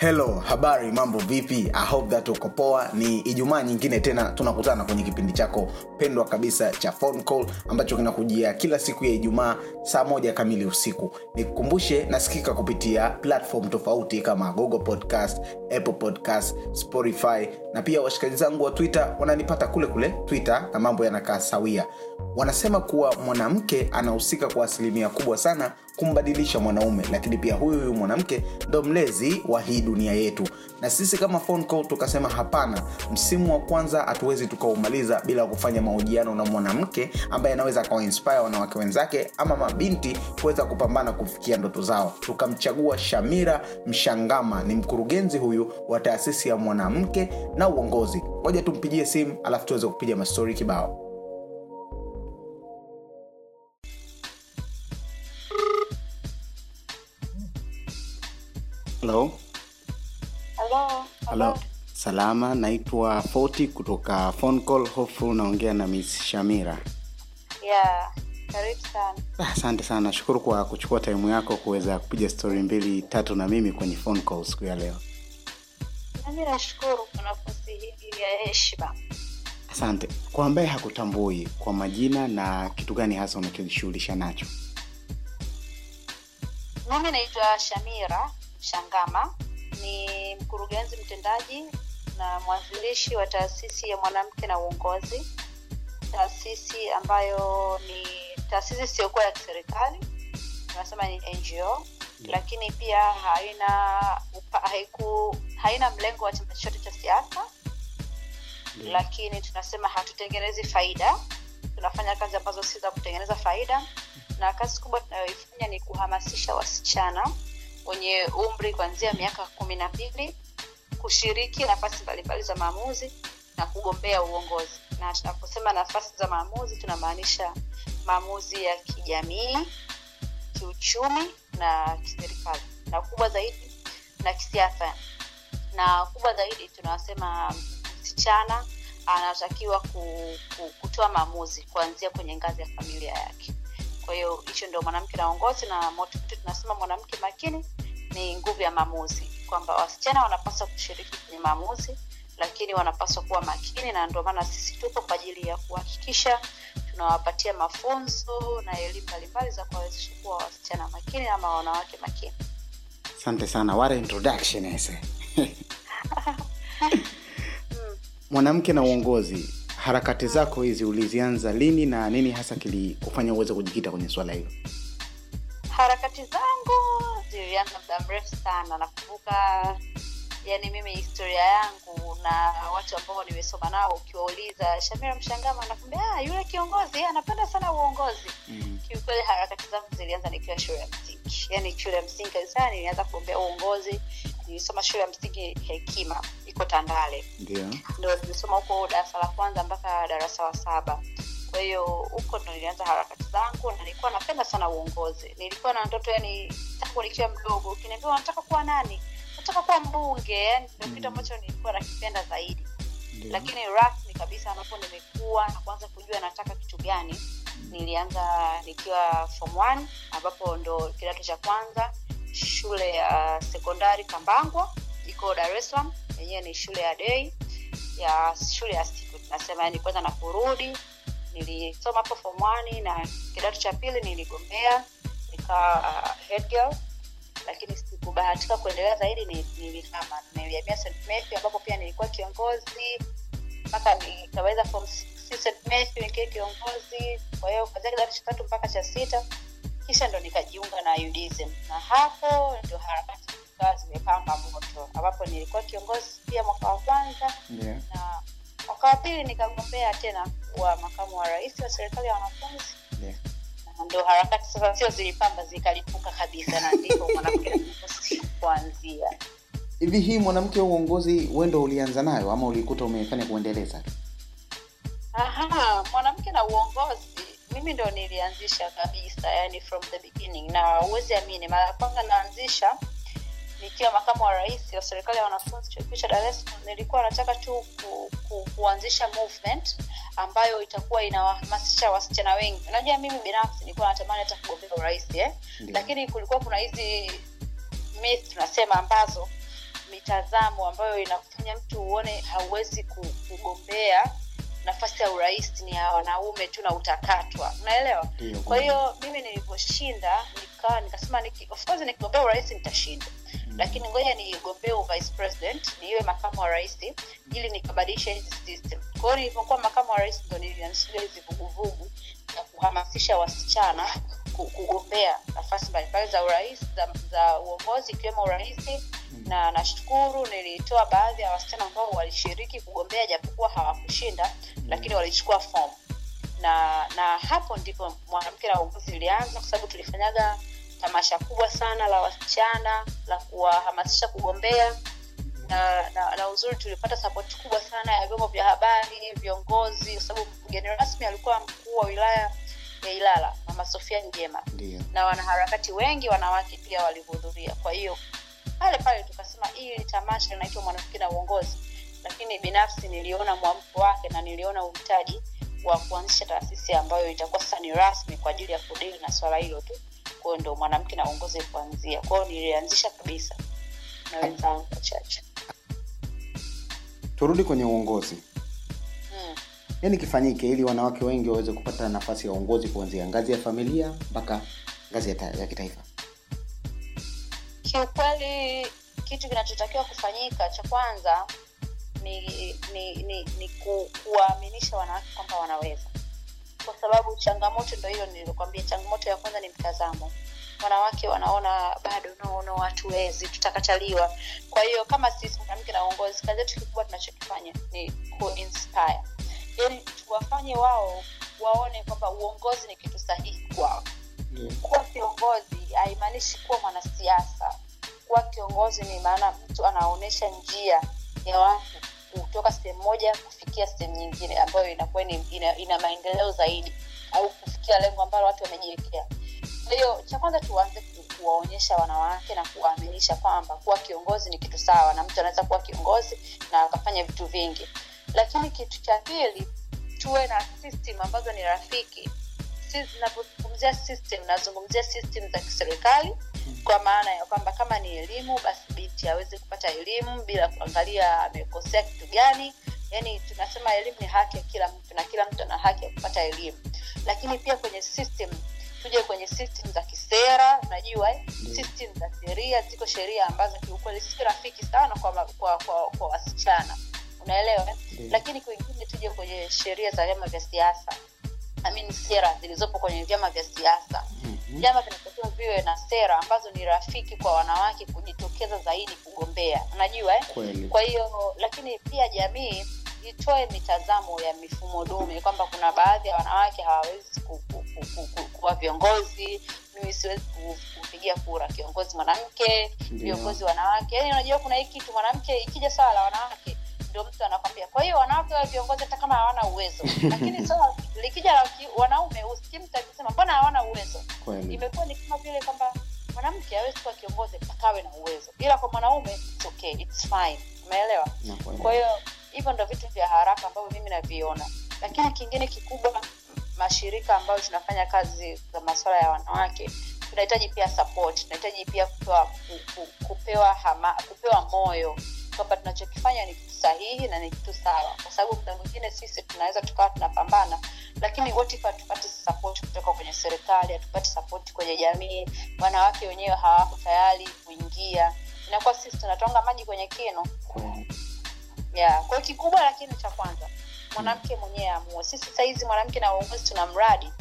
hello habari mambo vipi? I hope that uko poa. Ni ijumaa nyingine tena tunakutana kwenye kipindi chako pendwa kabisa cha phone call ambacho kinakujia kila siku ya ijumaa saa moja kamili usiku. Nikukumbushe nasikika kupitia platform tofauti kama google podcast apple podcast spotify na pia washikaji zangu wa twitter wananipata kule kule twitter na mambo yanakaa sawia. Wanasema kuwa mwanamke anahusika kwa asilimia kubwa sana kumbadilisha mwanaume lakini pia huyu huyu mwanamke ndo mlezi wa hii dunia yetu. Na sisi kama phone call tukasema hapana msimu wa kwanza hatuwezi tukaumaliza bila kufanya mahojiano na mwanamke ambaye anaweza akawainspire wanawake wenzake ama mabinti kuweza kupambana kufikia ndoto zao. Tukamchagua shamira mshangama ni mkurugenzi huyu wa taasisi ya mwanamke na uongozi. Moja tumpigie simu alafu tuweze kupiga mastori kibao Hello. Hello. Hello. Salama, naitwa Foti kutoka phone call. Hofu naongea na Miss Shamira. Yeah, karibu sana. Ah, Asante sana, nashukuru kwa kuchukua time yako kuweza kupiga story mbili tatu na mimi kwenye phone call siku ya leo. Nami nashukuru kwa nafasi hii ya heshima. Asante. Kwa ambaye hakutambui kwa majina na kitu gani hasa unachojishughulisha nacho? Mimi naitwa Shamira Shangama, ni mkurugenzi mtendaji na mwanzilishi wa taasisi ya mwanamke na uongozi, taasisi ambayo ni taasisi isiyokuwa ya kiserikali, tunasema ni NGO, lakini pia haina upa, haiku, haina mlengo wa chama chochote cha siasa. Lakini tunasema hatutengenezi faida. Tunafanya kazi ambazo si za kutengeneza faida. Na kazi kubwa tunayoifanya ni kuhamasisha wasichana wenye umri kuanzia miaka kumi na mbili kushiriki nafasi mbalimbali za maamuzi na kugombea uongozi. Na tunaposema nafasi za maamuzi tunamaanisha maamuzi ya kijamii kiuchumi na kiserikali na kubwa zaidi na kisiasa. Na kubwa zaidi tunasema msichana anatakiwa ku, ku, kutoa maamuzi kuanzia kwenye ngazi ya familia yake kwa hiyo hicho ndio mwanamke na uongozi na moto tunasema mwanamke makini ni nguvu ya maamuzi. Kwamba wasichana wanapaswa kushiriki kwenye maamuzi lakini wanapaswa kuwa makini na ndio maana sisi tupo kwa ajili ya kuhakikisha tunawapatia mafunzo na elimu mbalimbali za kuwawezesha kuwa wasichana makini ama wanawake makini. Asante sana, what introduction ese. Mwanamke na uongozi, harakati zako hizi ulizianza lini na nini hasa kilikufanya uweze kujikita kwenye swala hilo? harakati zangu zilianza muda mrefu sana nakumbuka yani mimi historia yangu na watu ambao nimesoma nao ukiwauliza shamira mshangama nakwambia ah, yule kiongozi anapenda sana uongozi Mm. kiukweli harakati zangu zilianza nikiwa shule ya msingi yani shule ya msingi kabisa nilianza kuombea uongozi nilisoma shule ya msingi hekima iko tandale. Ndio. ndo nilisoma huko darasa la kwanza mpaka darasa la saba. Kwa hiyo huko ndo nilianza harakati zangu na nilikuwa napenda sana uongozi. Nilikuwa na ndoto yani tangu nikiwa mdogo ukiniambia unataka kuwa nani? Nataka kuwa mbunge yani ndo kitu ambacho nilikuwa nakipenda zaidi. Ndio. lakini rasmi kabisa ambapo nimekuwa na kuanza kujua nataka kitu gani nilianza nikiwa form one ambapo ndo kidato cha kwanza shule ya sekondari kambangwa iko dar es salaam yenyewe ni shule ya dei ya shule ya siku tunasema yani kwanza na kurudi nilisoma hapo form na kidato cha pili niligombea nikawa uh, head girl lakini sikubahatika kuendelea zaidi ni- nilihama nilihamia. Matthew ambapo pia nilikuwa kiongozi mpaka nikaweza. Matthew nikiwa kiongozi kwa hiyo kuanzia kidato cha tatu mpaka cha sita kisha ndo nikajiunga na UDism na hapo ndio harakati zikawa zimepamba moto ambapo nilikuwa kiongozi pia mwaka wa kwanza yeah. na mwaka wa pili nikagombea tena kuwa makamu wa rais wa serikali ya wanafunzi yeah. ndo harakati sasa sio zilipamba zikalipuka kabisa na ndipo mwanamke kuanzia Hivi hii mwanamke wa uongozi wendo ulianza nayo ama ulikuta umefanya kuendeleza? aha mwanamke na uongozi mimi ndo nilianzisha kabisa yani from the beginning. Na uwezi amini mara ya kwanza naanzisha nikiwa makamu wa rais wa serikali ya wanafunzi chuo kikuu cha dar es salaam nilikuwa nataka tu ku, ku, kuanzisha movement ambayo itakuwa inawahamasisha wasichana wengi. Unajua mimi binafsi nilikuwa natamani hata kugombea urais eh? Lakini kulikuwa kuna hizi myth tunasema ambazo mitazamo ambayo inakufanya mtu uone hauwezi ku- kugombea nafasi ya urais ni ya wanaume tu na utakatwa. Unaelewa? Kwa hiyo mimi nilivyoshinda nikawa nikasema niki, of course nikigombea urais nitashinda. Lakini ngoja nigombee vice president niiwe makamu wa rais ili nikabadilisha hizi system. Kwa hiyo nilivyokuwa makamu wa rais ndo nilianzisha hizi vuguvugu na kuhamasisha wasichana kugombea nafasi mbalimbali za urais za, za uongozi ikiwemo urais na nashukuru nilitoa baadhi ya wasichana ambao walishiriki kugombea japokuwa hawakushinda lakini walichukua fomu. Na na hapo ndipo mwanamke na uongozi ilianza kwa sababu tulifanyaga tamasha kubwa sana la wasichana la kuwahamasisha kugombea. Na, na, na uzuri tulipata sapoti kubwa sana ya vyombo vya habari viongozi kwa sababu mgeni rasmi alikuwa mkuu wa wilaya ya ilala mama sofia njema. Ndiyo. na wanaharakati wengi wanawake pia walihudhuria. Kwa hiyo pale pale tukasema hii ni tamasha linaitwa mwanamke na uongozi. Lakini binafsi niliona mwamko wake na niliona uhitaji wa kuanzisha taasisi ambayo itakuwa sasa ni rasmi kwa ajili ya kudili na swala hilo tu. Kwayo ndo mwanamke na uongozi kuanzia kwao nilianzisha kabisa na wenzangu wachache. Turudi kwenye uongozi. Mm. nini kifanyike ili wanawake wengi waweze kupata nafasi ya uongozi kuanzia ngazi ya familia mpaka ngazi ya, ta- ya kitaifa kiukweli kitu kinachotakiwa kufanyika cha kwanza ni ni ni, ni ku, kuwaaminisha wanawake kwamba wanaweza. Kwa sababu changamoto ndo hiyo nilikwambia changamoto ya kwanza ni mtazamo. Wanawake wanaona bado nono no hatuwezi tutakataliwa. Kwa hiyo kama sisi mwanamke na uongozi kazi yetu kikubwa tunachokifanya ni kuinspire yani tuwafanye wao waone kwamba uongozi ni kitu sahihi kwao kuwa kiongozi haimaanishi kuwa mwanasiasa. Kuwa kiongozi ni maana mtu anaonyesha njia ya watu kutoka sehemu moja kufikia sehemu nyingine ambayo inakuwa ina, ina maendeleo zaidi au kufikia lengo ambalo watu wamejiwekea. Kwa hiyo cha kwanza tuanze kuwaonyesha wanawake na kuwaaminisha kwamba kuwa kiongozi ni kitu sawa na mtu anaweza kuwa kiongozi na akafanya vitu vingi. Lakini kitu cha pili tuwe na system ambazo ni rafiki. Si- napozungumzia system nazungumzia system za kiserikali kwa maana ya kwamba kama ni elimu basi binti aweze kupata elimu bila kuangalia amekosea kitu gani. Yaani tunasema elimu ni haki ya kila mtu na kila mtu ana haki ya kupata elimu. Lakini pia kwenye system tuje kwenye system za kisera unajua eh? system za sheria ziko sheria ambazo kiukweli si rafiki sana kwa, kwa, kwa, kwa wasichana. Unaelewa eh? Lakini kwingine tuje kwenye sheria za vyama vya siasa I mean, sera zilizopo kwenye vyama vya siasa. Mhm. vyama vinatakiwa viwe na sera ambazo ni rafiki kwa wanawake kujitokeza zaidi kugombea. Unajua eh? kweli. Kwa hiyo lakini pia jamii itoe mitazamo ya mifumo dume kwamba kuna baadhi ya wanawake hawawezi ku, ku, ku, ku, ku, kuwa viongozi. Mimi siwezi kupigia kura kiongozi mwanamke viongozi wanawake. Yani unajua kuna hii kitu mwanamke ikija swala la wanawake ndio mtu anakwambia. Kwa hiyo wanawake wa viongozi hata kama hawana uwezo. Lakini sasa likija la wanaume usikii mtu akisema mbona hawana uwezo? Imekuwa ni kama vile kwamba mwanamke awezi kuwa kiongozi akawe na uwezo. Ila kwa mwanaume it's okay, it's fine. Umeelewa? Kwa hiyo hivyo ndo vitu vya haraka ambavyo mimi naviona. Lakini kingine kikubwa mashirika ambayo tunafanya kazi za masuala ya wanawake tunahitaji pia support tunahitaji pia kupewa, ku, ku, kupewa, hama, kupewa moyo kwamba tunachokifanya ni kitu sahihi na ni kitu sawa. Kwa sababu muda mwingine sisi tunaweza tukawa tunapambana lakini hatupati sapoti kutoka kwenye serikali hatupati sapoti kwenye jamii wanawake wenyewe hawako tayari kuingia. Inakuwa sisi tunatonga maji kwenye kino yeah. kwa hiyo kikubwa lakini cha kwanza mwanamke mwenyewe amue sisi sahizi mwanamke na uongozi tuna mradi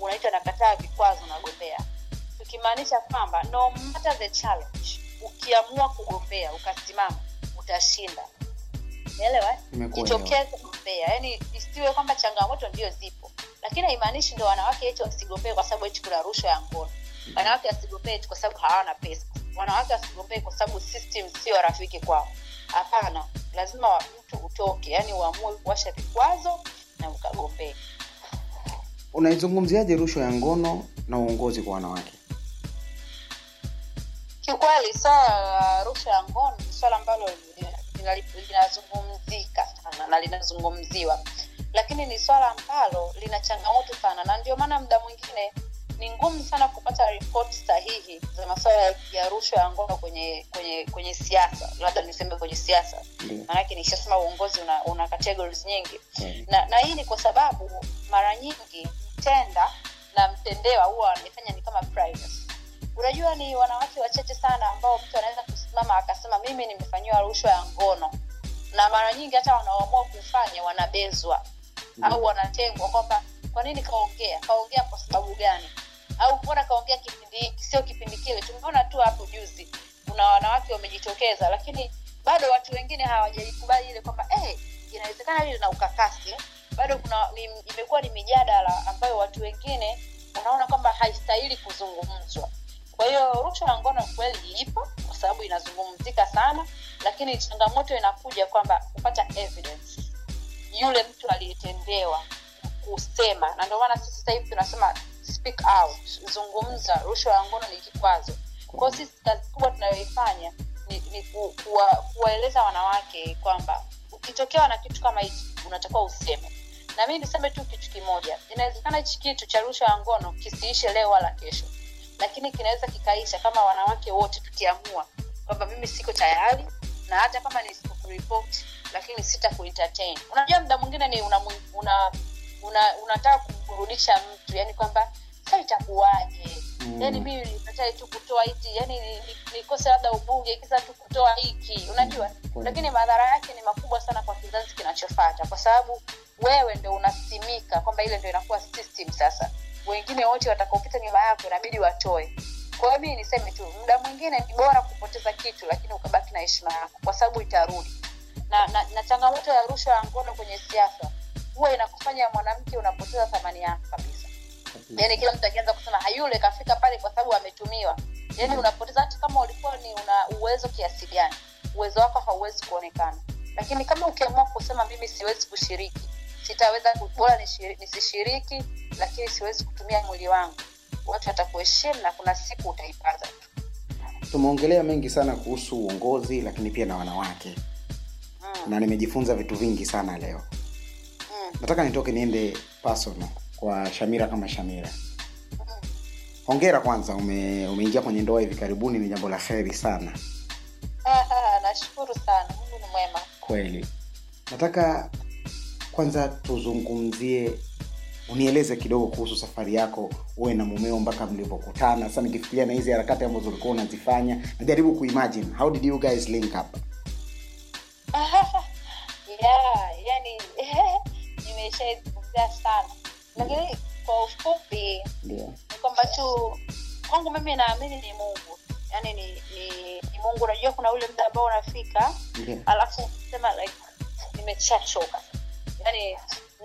unaitwa nakataa vikwazo nagombea tukimaanisha kwamba no matter the challenge ukiamua kugombea ukasimama utashinda umeelewa eh? Jitokeze gombea yani isiwe kwamba changamoto ndio zipo. Lakini haimaanishi ndo wanawake eti wasigombee kwa sababu eti kuna rushwa ya ngono. Wanawake wasigombee kwa sababu hawana pesa. Wanawake wasigombee kwa sababu system sio rafiki kwao. Hapana. Lazima mtu utoke. Yani uamue kuwasha vikwazo na ukagombee. Unaizungumziaje rushwa ya ngono na uongozi kwa wanawake? Kiukweli swala la rushwa ya ngono ni swala ambalo linazungumzika sana na linazungumziwa. Lakini ni swala ambalo lina changamoto sana na ndio maana muda mwingine ni ngumu sana kupata ripoti sahihi za masuala ya- rushwa ya ngono kwenye kwenye kwenye siasa labda niseme kwenye siasa. Maanake nishasema uongozi una, una categories nyingi. Kweli. na, na hii ni kwa sababu mara nyingi mtenda na mtendewa huwa wanaifanya ni kama privacy unajua ni wanawake wachache sana ambao mtu anaweza kusimama akasema mimi nimefanyiwa rushwa ya ngono. Na mara nyingi hata wanaoamua kufanya wanabezwa au wanatengwa kwamba kwa nini kaongea? Kaongea kwa sababu gani? Au mbona kaongea kipindi hiki? Sio kipindi kile tumeona tu hapo juzi kuna wanawake wamejitokeza lakini bado watu wengine hawajaikubali ile kwamba hey, inawezekana hili na ukakasi. Eh. bado kuna ni, imekuwa ni mijadala ambayo watu wengine unaona kwamba haistahili kuzungumzwa kwa hiyo rushwa ya ngono kweli ipo kwa sababu inazungumzika sana lakini changamoto inakuja kwamba kupata evidence yule mtu aliyetendewa kusema na ndio maana sisi sasa hivi tunasema speak out zungumza. Rushwa ya ngono ni kikwazo. Kwao sisi kazi kubwa tunayoifanya ni, ni ku, kuwa, kuwaeleza wanawake kwamba ukitokewa na kitu kama hichi unatakiwa useme. Na mii niseme tu kitu kimoja inawezekana hichi kitu cha rushwa ya ngono kisiishe leo wala kesho lakini kinaweza kikaisha kama wanawake wote tukiamua kwamba mimi siko tayari na hata kama nisipokuripoti lakini sita kuentertain unajua mda mwingine ni una, una, una, unataka kumrudisha mtu yani kwamba sa itakuwaje Mm. yani mimi nipatae tu kutoa hiki yani ni- ni- nikose labda ubunge kisa tu kutoa hiki unajua mm. lakini madhara yake ni makubwa sana kwa kizazi kinachofata kwa sababu wewe ndo unasimika kwamba ile ndo inakuwa system sasa wengine wote watakaopita nyuma yako inabidi watoe. Kwa hiyo mii niseme tu muda mwingine ni bora kupoteza kitu lakini ukabaki na heshima yako kwa sababu itarudi. Na, na, na changamoto ya rushwa ya ngono kwenye siasa huwa inakufanya mwanamke unapoteza thamani yako kabisa. Yani kila mtu akianza kusema hayule kafika pale kwa sababu ametumiwa. Yani unapoteza hata kama ulikuwa ni una uwezo kiasi gani uwezo wako hauwezi kuonekana. Lakini kama ukiamua kusema mimi siwezi kushiriki sitaweza bora nisishiriki lakini siwezi kutumia mwili wangu. Watu watakuheshimu na kuna siku utaipata. Tumeongelea mengi sana kuhusu uongozi lakini pia na wanawake. Mm. na nimejifunza vitu vingi sana leo. Mm. nataka nitoke niende personal kwa shamira kama shamira. Mm. hongera kwanza ume, umeingia kwenye ndoa hivi karibuni ni jambo la heri sana. Ah, ah, nashukuru sana. Mungu ni mwema. Kweli. Nataka kwanza tuzungumzie unieleze kidogo kuhusu safari yako uwe na mumeo mpaka mlivyokutana sasa nikifikiria na hizi harakati ambazo ulikuwa unazifanya najaribu kuimagine. How did you guys link up? Yeah, yani nimeshaizungumzia sana. Lakini kwa ufupi ndio. ni kwamba tu kwangu mimi naamini ni mungu. Yani ni, ni, ni mungu. Unajua kuna ule mda ambao unafika yeah. alafu sema like nimeshachoka yani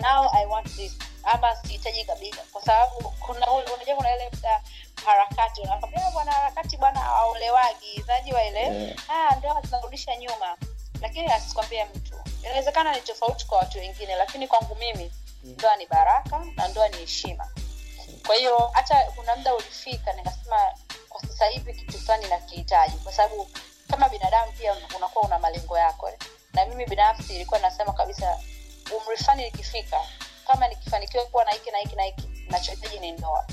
now i want this ama sihitaji kabisa. Kwa sababu kuna unajua kuna ile muda harakati. Unakwambia bwana harakati bwana aolewagi najua ile yeah. ah, ndoa zinarudisha nyuma. Lakini asikwambie mtu. Inawezekana ni tofauti kwa watu wengine lakini kwangu mimi ndoa ni baraka na ndoa ni heshima. Kwa hiyo hata kuna muda ulifika nikasema kwa sasa hivi kitu fulani nakihitaji. Kwa sababu kama binadamu pia unakuwa una malengo yako. Eh. na mimi binafsi ilikuwa nasema kabisa umri fulani nikifika kama nikifanikiwa kuwa na hiki na hiki na hiki nachohitaji ni ndoa.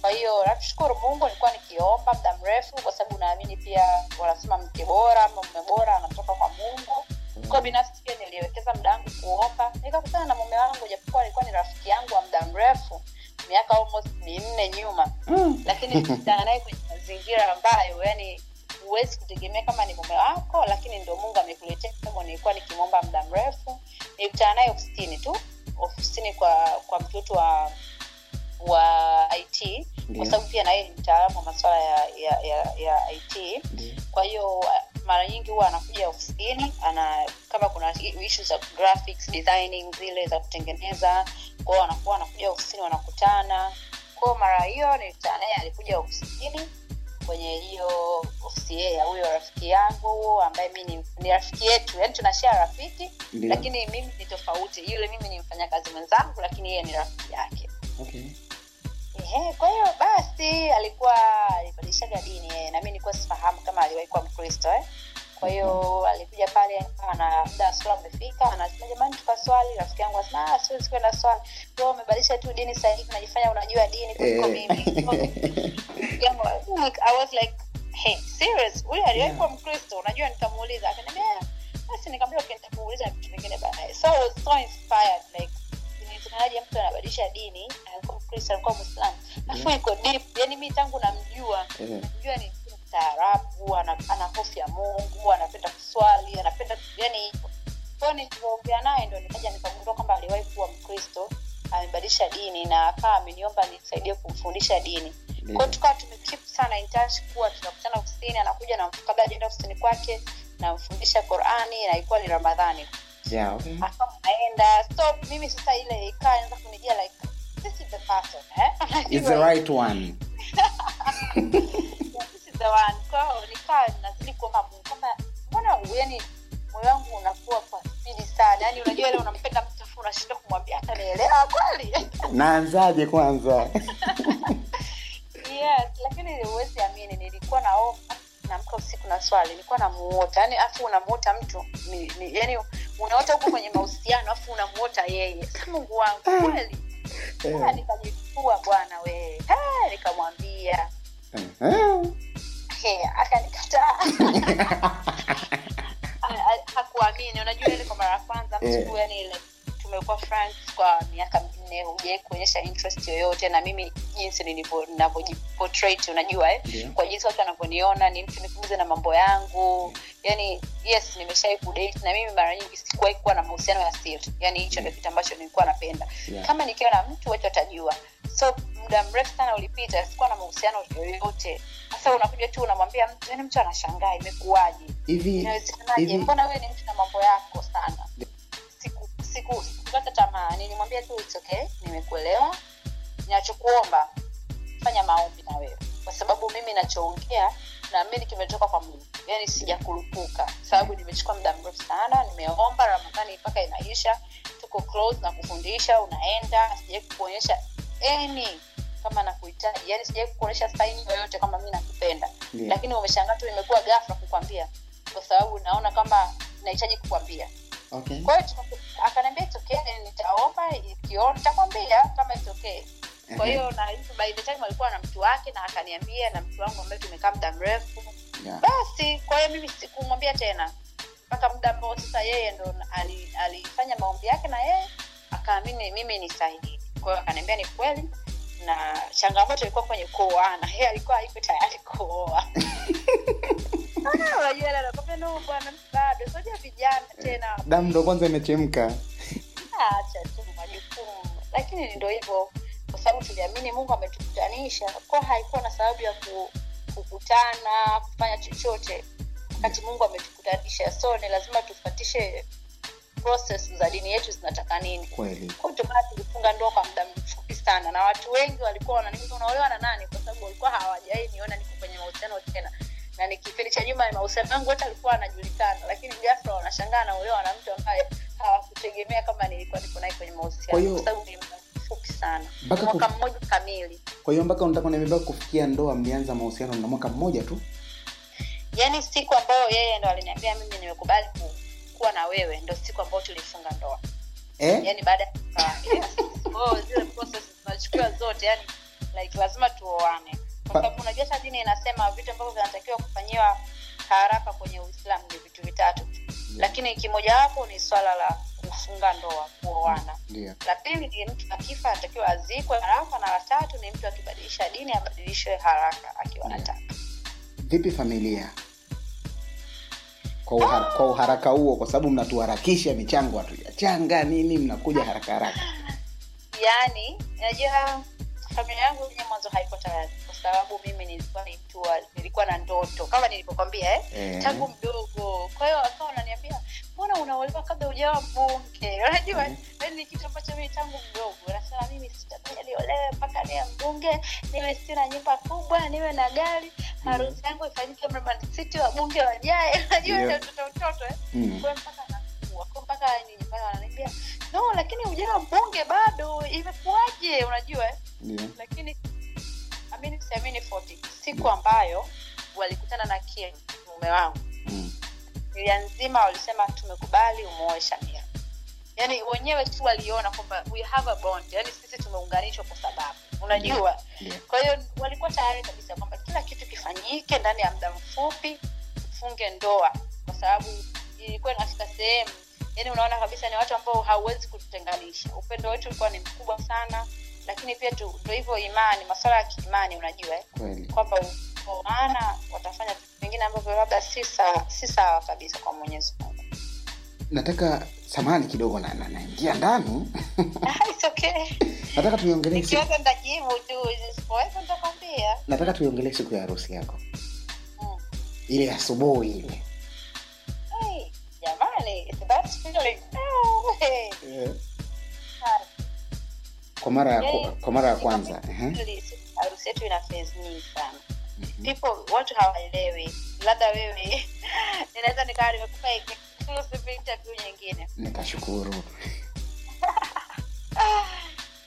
Kwa hiyo namshukuru mungu nilikuwa nikiomba muda mrefu kwa sababu naamini pia wanasema mke bora ama mume bora anatoka kwa mungu. Kwa binafsi pia niliwekeza muda wangu kuomba nikakutana na mume wangu japokuwa alikuwa ni rafiki yangu wa muda mrefu miaka almost minne nyuma. Lakini nilikutana naye kwenye mazingira ambayo yani huwezi kutegemea kama ni mume wako lakini ndo mungu amekuletea sababu nilikuwa nikimwomba muda mrefu nilikutana naye ofisini tu ofisini kwa kwa mtoto wa wa it Ndio. kwa sababu pia naye ni mtaalamu wa masuala ya, ya, ya, ya it Ndio. kwa hiyo mara nyingi huwa anakuja ofisini ana kama kuna issue za graphics designing zile za kutengeneza kwao anakuwa anakuja ofisini wanakutana kwao mara hiyo nilikutana naye alikuja ofisini kwenye hiyo ofisi ya huyo rafiki yangu ambaye mi ni, ni rafiki yetu yani tunashia rafiki Ndio. lakini mimi ni tofauti yule mimi ni mfanyakazi mwenzangu lakini yeye ni rafiki yake okay. Ehe, kwa hiyo basi alikuwa alibadilishaga dini na mi nilikuwa sifahamu kama aliwahi kuwa mkristo eh? Kwa hiyo alikuja pale ana swala amefika, anasema jamani tukaswali rafiki yangu asema "Ah, siwezi kwenda swali. Wewe umebadilisha tu dini sasa hivi unajifanya unajua dini kuliko mimi. Yangu, like, I was like hey serious huyu aliwahi kuwa mkristo unajua nikamuuliza akaniambia basi nikamwambia okay nitakuuliza vitu vingine baadaye. So I was so inspired like inawezekanaje mtu anabadilisha dini alikuwa mkristo alikuwa Muislamu, alafu iko deep yani mi tangu namjua Eh. namjua ni mstaarabu ana, ana hofu ya mungu anapenda kuswali anapenda yani kwao nilivyoongea naye ndo nikaja nikagundua kwamba aliwahi kuwa mkristo amebadilisha dini na akawa ameniomba nisaidie kumfundisha dini Ndio. kwao tukawa tumekeep sana in touch kuwa tunakutana ofisini anakuja na kabla ajaenda ofisini kwake namfundisha qurani na ilikuwa ni ramadhani Yeah, okay. akawa anaenda so mimi sasa ile ikaa anza kunijia like this is the person eh? It's the right one. One kwao nikaa nazidi kuomba mungu. Kwamba mbona yani moyo wangu unakuwa kwa spidi sana. Yani unajua ile unampenda mtu afu unashindwa kumwambia hata naelewa kweli? Naanzaje kwanza? Yes lakini huwezi amini nilikuwa naomba naamka usiku na swali nilikuwa namuota. Yani afu unamuota mtu ni, ni, yani unaota huko kwenye mahusiano afu unamuota yeye. Sa mungu wangu kweli? Ah, nikajifua bwana wee nikamwambia. Nikamwambia Eh. He, akanikataa. Ha- ha- hakuamini. Unajua ile kwa mara ya kwanza Eh. mtu yani ile tumekuwa friends kwa miaka minne hujai kuonyesha interest yoyote. Na mimi jinsi ninavyojiportrait unajua eh? yeah. kwa jinsi watu wanavyoniona ni mtu nikuuze na mambo yangu. Yani yes nimeshawai kudate. Na mimi mara nyingi sikuwahi kuwa na mahusiano ya siri yani hicho ndio kitu ambacho nilikuwa napenda. Yeah. kama nikiwa na mtu watu watajua so muda mrefu sana ulipita sikuwa na mahusiano yoyote. Sasa unakuja tu unamwambia mtu yani mtu anashangaa imekuwaje? Inawezekanaje mbona wewe ni mtu na mambo yako sana? Siku siku sikukata tamaa nilimwambia tu it's okay nimekuelewa. Ninachokuomba fanya maombi na wewe. Kwa sababu mimi nachoongea naamini kimetoka kwa mungu. Yani sijakurupuka. Sababu nimechukua muda mrefu sana nimeomba ramadhani mpaka inaisha. Tuko close na kufundisha unaenda sijai kukuonyesha any kama nakuhitaji yani sijai kukuonyesha saini yoyote kama mi nakupenda. Yeah. lakini umeshangaa tu imekuwa gafra kukwambia kwa sababu naona kwamba nahitaji kukwambia. Okay. kwa hiyo akaniambia okay nitaomba ikiona nitakwambia kama itokee okay. Kwa hiyo na by the time alikuwa na mtu wake na akaniambia na mtu wangu ambaye tumekaa muda mrefu. Yeah. basi kwa hiyo mimi sikumwambia tena. Mpaka muda ambao sasa yeye ndo ali- maombi yake na yeye akaamini mimi ni sahihi kwa hiyo akaniambia ni kweli na changamoto ilikuwa kwenye kuoana. Yeye alikuwa haiko tayari kuoa. Unajua ile no bwana bado sijua vijana tena damu ndo kwanza imechemka. Acha tu majukumu. Lakini ndo hivyo kwa sababu tuliamini mungu ametukutanisha ko haikuwa na sababu ya ku, kukutana kufanya chochote. Wakati mungu ametukutanisha. So ni lazima tufatishe process za dini yetu zinataka nini? Kweli. Kwa hiyo tulifunga ndoa kwa muda mfupi sana na watu wengi walikuwa wananiuliza unaolewa na nani? Kwa sababu walikuwa hawajai niona niko kwenye mahusiano tena. Na ni kipindi cha nyuma mahusiano yangu hata alikuwa anajulikana lakini ghafla wanashangaa naolewa na mtu ambaye hawakutegemea kama nilikuwa niko naye kwenye mahusiano. Kwa sababu ni mfupi sana. Mwaka kuf... mmoja kamili. Kwa hiyo mpaka unataka kufikia ndoa mlianza mahusiano na mwaka mmoja tu? Yaani siku ambayo yeye ndo aliniambia mimi nimekubali ku, kuwa na wewe ndo siku ambayo tulifunga ndoa eh? yani baada ya yes. oh, zile process zote yani like lazima tuoane kwa sababu unajua saa dini inasema vitu ambavyo vinatakiwa kufanyiwa haraka kwenye uislamu ni vitu vitatu lakini kimojawapo ni swala la kufunga ndoa kuoana yeah. la pili ni mtu akifa anatakiwa azikwe haraka na la tatu ni mtu akibadilisha dini abadilishwe haraka akiwa Yeah. vipi familia kwa, uhara, kwa uharaka huo kwa sababu mnatuharakisha michango hatujachanga nini mnakuja haraka haraka yaani najua familia yangu enye mwanzo haiko tayari kwa sababu mimi nilikuwa ni mtu nilikuwa na ndoto kama nilivyokwambia eh? Eh. tangu mdogo kwa hiyo akawa unaniambia mbona unaolewa kabla ujawa mbunge unajua yaani ni kitu ambacho mii tangu mdogo nasema mimi sitakuja niolewe mpaka niwe mbunge niwe sina nyumba kubwa niwe na gari harusi yangu ifanyike Mlimani city wabunge wajae najua utoto utoto eh? Mm. kwa mpaka kwa ni wananiambia no lakini ujawa mbunge bado imekuwaje unajua eh? lakini amini siamini 40 siku ambayo walikutana na Ken mume wangu Mm. Ilia nzima walisema tumekubali umuoe shamira yaani wenyewe tu waliona kwamba we have a bond. Yani sisi tumeunganishwa kwa sababu. Unajua? Yeah. kwa hiyo walikuwa tayari kabisa kwamba kila kitu kifanyike ndani ya muda mfupi tufunge ndoa. Kwa sababu ilikuwa inafika sehemu yani unaona kabisa ni watu ambao hauwezi kututenganisha upendo wetu ulikuwa ni mkubwa sana lakini pia ndo hivyo imani masuala ya kiimani unajua eh? kwamba kwa maana watafanya vitu vingine ambavyo labda si sawa si sawa kabisa kwa mwenyezi mungu nataka samani kidogo na, na, naingia ndani. Ah, okay. Nataka tuiongelee nataka tuiongelee siku ya harusi yako. Mm. ile asubuhi ile. Hey, jamani it's feeling. Oh, hey. kwa mara ya, Yeah. kwa mara ya kwanza harusi yetu ina phase nyingi sana. Mhm. people watu hawaelewi labda wewe ninaweza nikawa nimekupa interview nyingine nikashukuru.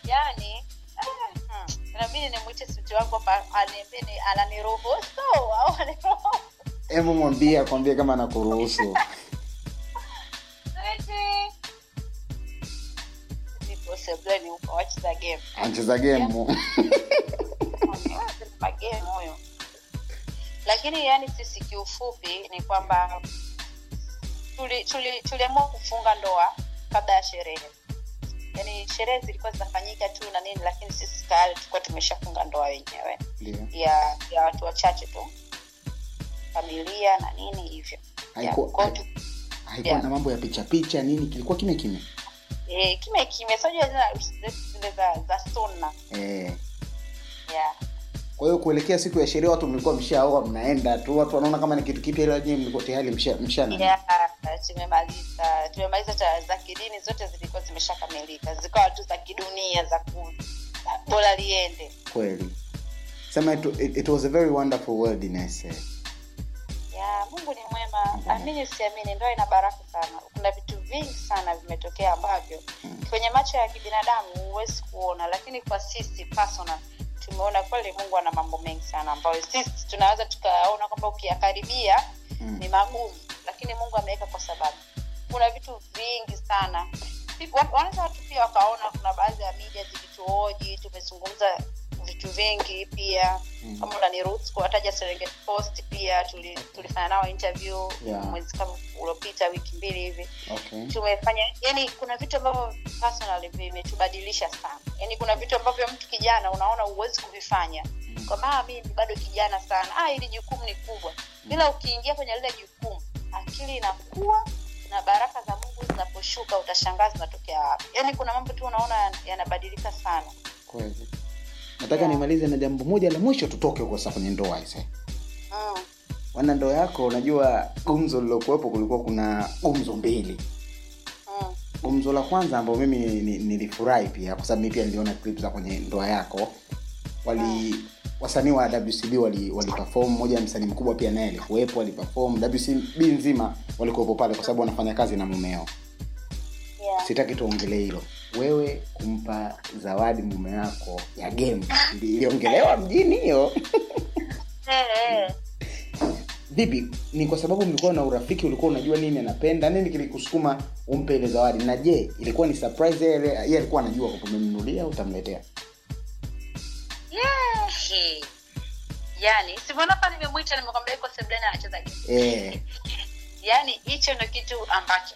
Yani ah, hmm, inabidi nimwite suti wangu hapa aniambie ananiruhusu? Au aniruhusu hebu mwambie akwambie kama anakuruhusu. Ancheza gemu lakini yani sisi kiufupi ni kwamba tuliamua tuli, tuli kufunga ndoa kabla ya sherehe. Yaani sherehe zilikuwa zinafanyika tu na nini lakini sisi tayari tulikuwa tumeshafunga ndoa wenyewe. Ya ya watu wachache tu. Familia na nini hivyo. Haikuwa- Yeah. na mambo ya picha picha nini kilikuwa kime kime? Eh, kime zile zile za, za eh. yeah. Kwa hiyo kuelekea siku ya sherehe watu mlikuwa mshaoa mnaenda tu watu wanaona kama ni kitu kipya ila nyinyi mlikuwa tayari msha, msha? Yeah, tumemaliza tumemaliza ta- za kidini zote zilikuwa zimeshakamilika zikawa tu za kidunia za ku bora liende kweli sema it, it, it was a very wonderful world Ines. yeah, mungu ni mwema Mhm. amini usiamini ndoa ina baraka sana kuna vitu vingi sana vimetokea ambavyo Mm. kwenye macho ya kibinadamu huwezi kuona lakini kwa sisi personal tumeona kweli mungu ana mambo mengi sana ambayo sisi tunaweza tukaona kwamba ukiyakaribia Mm. ni magumu lakini mungu ameweka kwa sababu kuna vitu vingi sana wanaweza watu pia wakaona kuna baadhi ya media zilituoji tumezungumza vitu vingi pia. Mm. kama unaniruhusu kuwataja serengeti post pia tuli, tulifanya nao interview Yeah. mwezi kama uliopita wiki mbili hivi. Okay. tumefanya yani kuna vitu ambavyo personally vimetubadilisha sana. Yani kuna vitu ambavyo mtu kijana unaona huwezi kuvifanya. Mm. kwamba mi ni bado kijana sana. Ah, ili jukumu ni kubwa. Bila ukiingia kwenye lile jukumu akili inakuwa na baraka za mungu zinaposhuka utashangaa zinatokea wapi. Yani kuna mambo tu unaona yanabadilika sana. Kweli nataka Yeah. nimalize na jambo moja la mwisho tutoke huko sasa kwenye ndoa ise mm. wana ndoa yako unajua gumzo lilokuwepo kulikuwa kuna gumzo mbili Mm. gumzo la kwanza ambayo mimi ni- ni- nilifurahi pia kwa sababu mi pia niliona clip za kwenye ndoa yako wali wasanii wa wcb wali, wali perform moja msanii mkubwa pia naye alikuwepo aliperform wcb nzima walikuwepo pale kwa sababu wanafanya kazi na mumeo Yeah. sitaki tuongelee hilo. Wewe kumpa zawadi mume wako ya game. Iliongelewa mjini hiyo. Vipi? Ni kwa sababu mlikuwa na urafiki ulikuwa unajua nini anapenda nini kilikusukuma umpe ile zawadi? Na je ilikuwa ni surprise yeye? Alikuwa anajua kwamba umemnunulia utamletea? Yeah. yani simona hapa nimemwita nimekwambia iko sebleni anacheza game? Eh. Yani hicho ndo kitu ambacho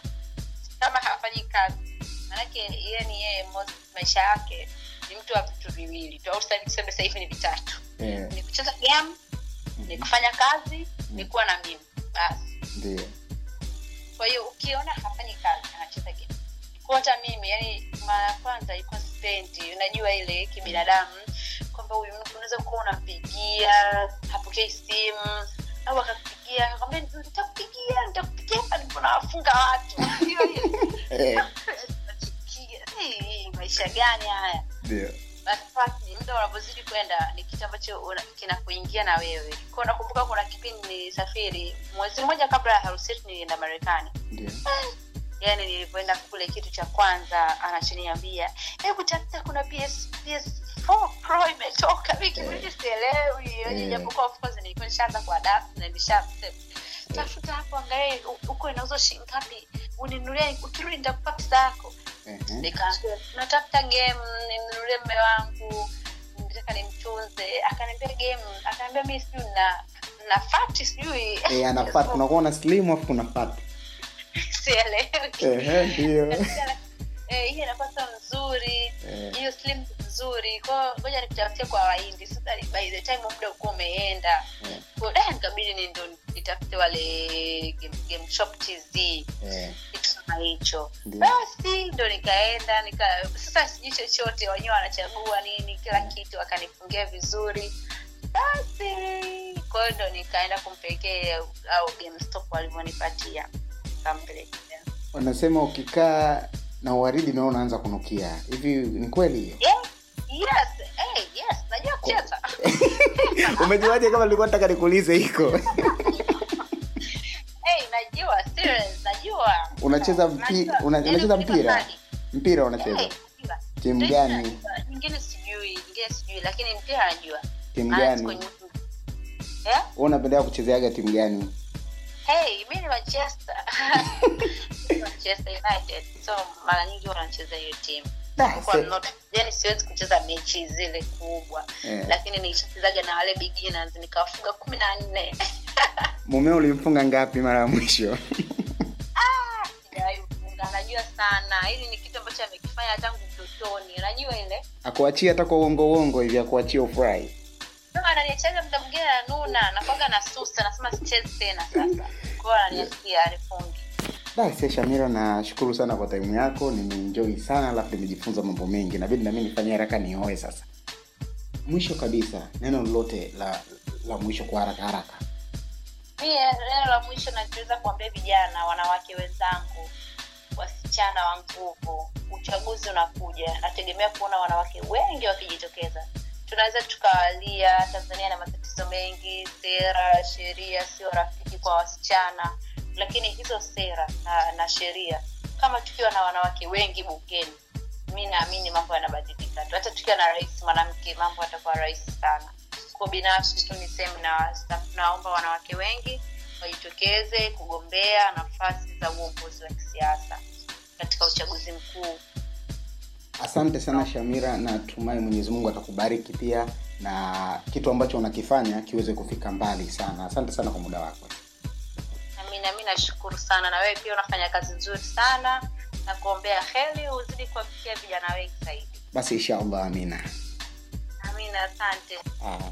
kama hafanyi kazi. Manake yeye ni yeye maisha yake ni mtu wa vitu viwili. Tu tuseme sasa hivi ni vitatu. Yeah. ni kucheza game ni kufanya kazi ni kuwa na mimi basi. Ndio. Kwa hiyo ukiona hafanyi kazi anacheza game. Hata mimi yani mara ya kwanza ilikuwa spendi unajua ile kibinadamu kwamba huyu mtu unaweza kuwa unampigia hapokei simu au akakupigia akakwambia nitakupigia nitakupigia hapa nipo nawafunga watu? Eh. Maisha gani haya? Ndio. Muda unavyozidi kwenda ni kitu ambacho kinakuingia na wewe. K nakumbuka kuna kipindi nilisafiri mwezi mmoja kabla ya harusi yetu nilienda marekani. Ndio. Yani nilivyoenda kule kitu cha kwanza anachoniambia hebu tafuta kuna PS, PS4 Pro imetoka wiki mbili sielewi. Yani Eh. japokuwa of course nilikuwa nishaanza kuadapt na nisha tafuta hapo angalia huko inauzwa shilingi ngapi? Uninunulie ukirudi nitakupa pesa yako. Nika natafuta game ninunulie mme wangu nataka nimtunze. Akaniambia game akaniambia mi sijui na na fati sijui. Eh, anafat unakuwa una slim afu kuna fat. Sielewi. Ehe, ndio Eh, hii inakuwa mzuri nzuri Eh. hiyo slim nzuri kwao ngoja nikutafutia kwa waindi sasa ni- by the time muda ukuwa umeenda. Eh. Kwa da nikabidi ni ndo nitafute wale game, game shop tz Eh, kitu kama hicho. Basi ndo nikaenda nika sasa sijui chochote wenyewe wanachagua nini kila kitu wakanifungia vizuri. Basi kwa hiyo ndo nikaenda kumpekee au gamestop walivyonipatia. Kampelekea wanasema ukikaa na uwaridi nao unaanza kunukia. Hivi ni kweli hiyo? Yes, yes, hey, yes najua kucheza. Umejuaje kama nilikuwa nataka nikuulize hiko? Hey, najua serious najua. Unacheza mpi- una- Yaani unacheza mpira? mpira unacheza? Najua. timu gani? nyingine sijui nyingine sijui lakini mpira najua. Timu gani? nyingi. yeah? Unapendelea kuchezeaga timu gani? Hey mi ni manchester manchester united. So mara nyingi wanacheza hiyo timu yani siwezi kucheza mechi zile kubwa. Yeah. lakini nilishachezaga na wale beginners nikawafunga kumi na nne. Mumeo ulimfunga ngapi mara ya mwisho? Anajua sana. Hili ni kitu ambacho amekifanya tangu utotoni. Anajua ile. Akuachia hata kwa uongo uongo hivi akuachia ufurahi. Ananiachaga muda mwingine nanuna nakwaga na susa. Nasema sichezi tena sasa. Kwao ananiachia anifungi Da, se Shamira, nashukuru sana kwa taimu yako, nimeenjoy sana, alafu nimejifunza mambo mengi. Nabidi nami nifanye haraka nioe sasa. Mwisho kabisa, neno lolote la la mwisho kwa haraka haraka. mie neno la mwisho nachoweza kuambia vijana wanawake wenzangu wasichana wa nguvu uchaguzi unakuja nategemea kuona wanawake wengi wakijitokeza tunaweza tukawalia tanzania na matatizo mengi sera sheria sio rafiki kwa wasichana lakini hizo sera na, na sheria kama tukiwa na wanawake wengi bungeni mi naamini mambo yanabadilika tu hata tukiwa na rais mwanamke mambo yatakuwa rahisi sana kwa binafsi tu niseme na naomba wanawake wengi wajitokeze kugombea nafasi za uongozi wa kisiasa katika uchaguzi mkuu Asante sana Shamira, natumai Mwenyezi Mungu atakubariki pia na kitu ambacho unakifanya kiweze kufika mbali sana. Asante sana kwa muda wako. Nami nami nashukuru sana na wewe pia unafanya kazi nzuri sana na kuombea heri uzidi kuwafikia vijana wengi zaidi Basi inshallah, amina. amina asante Ah.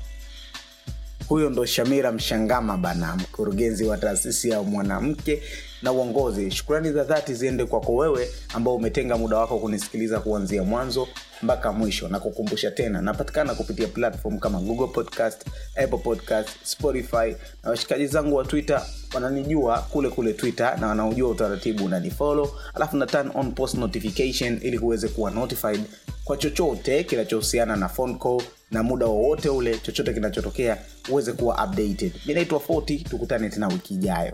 huyo ndo shamira mshangama bana mkurugenzi wa taasisi ya mwanamke na uongozi. Shukrani za dhati ziende kwako wewe ambao umetenga muda wako kunisikiliza kuanzia mwanzo mpaka mwisho. Na kukumbusha tena napatikana kupitia platform kama google podcast apple podcast spotify na washikaji zangu wa twitter wananijua kule kule twitter na wanaojua utaratibu unanifolo alafu na turn on post notification ili huweze kuwa notified kwa chochote kinachohusiana na phone call na muda wowote ule chochote kinachotokea uweze kuwa updated. Mi naitwa 40 tukutane tena wiki ijayo